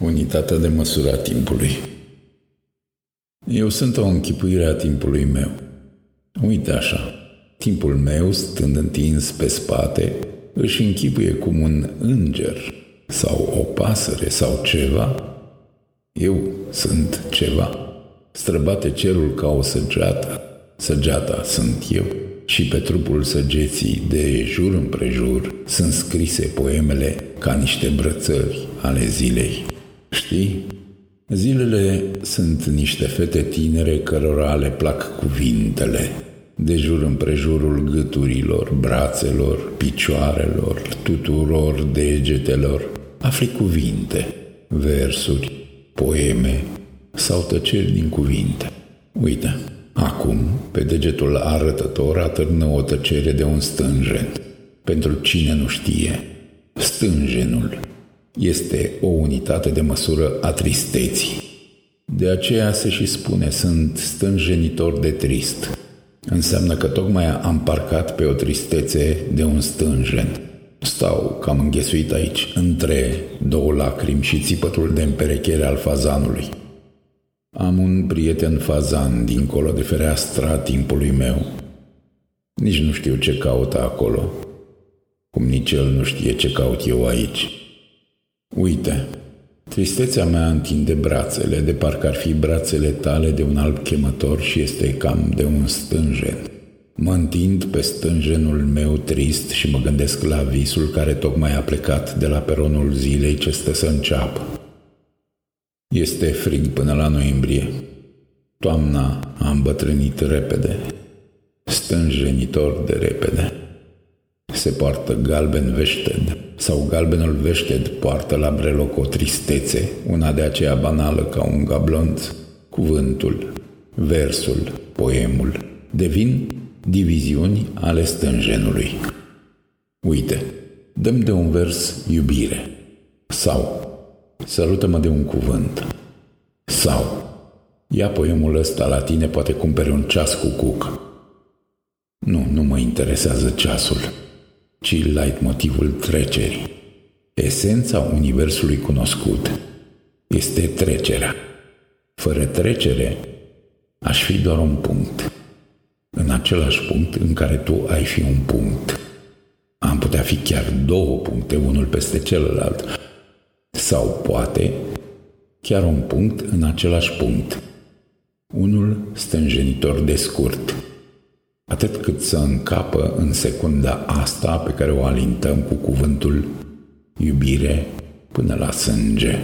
Unitatea de măsură a timpului. Eu sunt o închipuire a timpului meu. Uite așa, timpul meu, stând întins pe spate, își închipuie cum un înger sau o pasăre sau ceva. Eu sunt ceva. Străbate cerul ca o săgeată. Săgeata sunt eu și pe trupul săgeții de jur împrejur sunt scrise poemele ca niște brățări ale zilei. Știi? Zilele sunt niște fete tinere cărora le plac cuvintele, de jur împrejurul gâturilor, brațelor, picioarelor, tuturor degetelor. Afli cuvinte, versuri, poeme sau tăceri din cuvinte. Uite, acum, pe degetul arătător atârnă o tăcere de un stânjen. Pentru cine nu știe, stânjenul este o unitate de măsură a tristeții. De aceea se și spune, sunt stânjenitor de trist. Înseamnă că tocmai am parcat pe o tristețe de un stânjen. Stau cam înghesuit aici, între două lacrimi și țipătul de împerechere al fazanului. Am un prieten fazan dincolo de fereastra timpului meu. Nici nu știu ce caută acolo, cum nici el nu știe ce caut eu aici. Uite, tristețea mea întinde brațele, de parcă ar fi brațele tale de un alb chemător și este cam de un stânjen. Mă întind pe stânjenul meu trist și mă gândesc la visul care tocmai a plecat de la peronul zilei ce stă să înceapă. Este frig până la noiembrie. Toamna a îmbătrânit repede, stânjenitor de repede. Se poartă galben veșted sau galbenul veșted poartă la breloc o tristețe, una de aceea banală ca un gablonț. Cuvântul, versul, poemul devin diviziuni ale stânjenului. Uite, dăm de un vers iubire sau sărută-mă de un cuvânt sau ia poemul ăsta la tine, poate cumpere un ceas cu cuc. Nu, nu mă interesează ceasul ci light motivul trecerii. Esența universului cunoscut este trecerea. Fără trecere, aș fi doar un punct. În același punct în care tu ai fi un punct. Am putea fi chiar două puncte, unul peste celălalt. Sau poate chiar un punct în același punct. Unul stânjenitor de scurt atât cât să încapă în secunda asta pe care o alintăm cu cuvântul iubire până la sânge.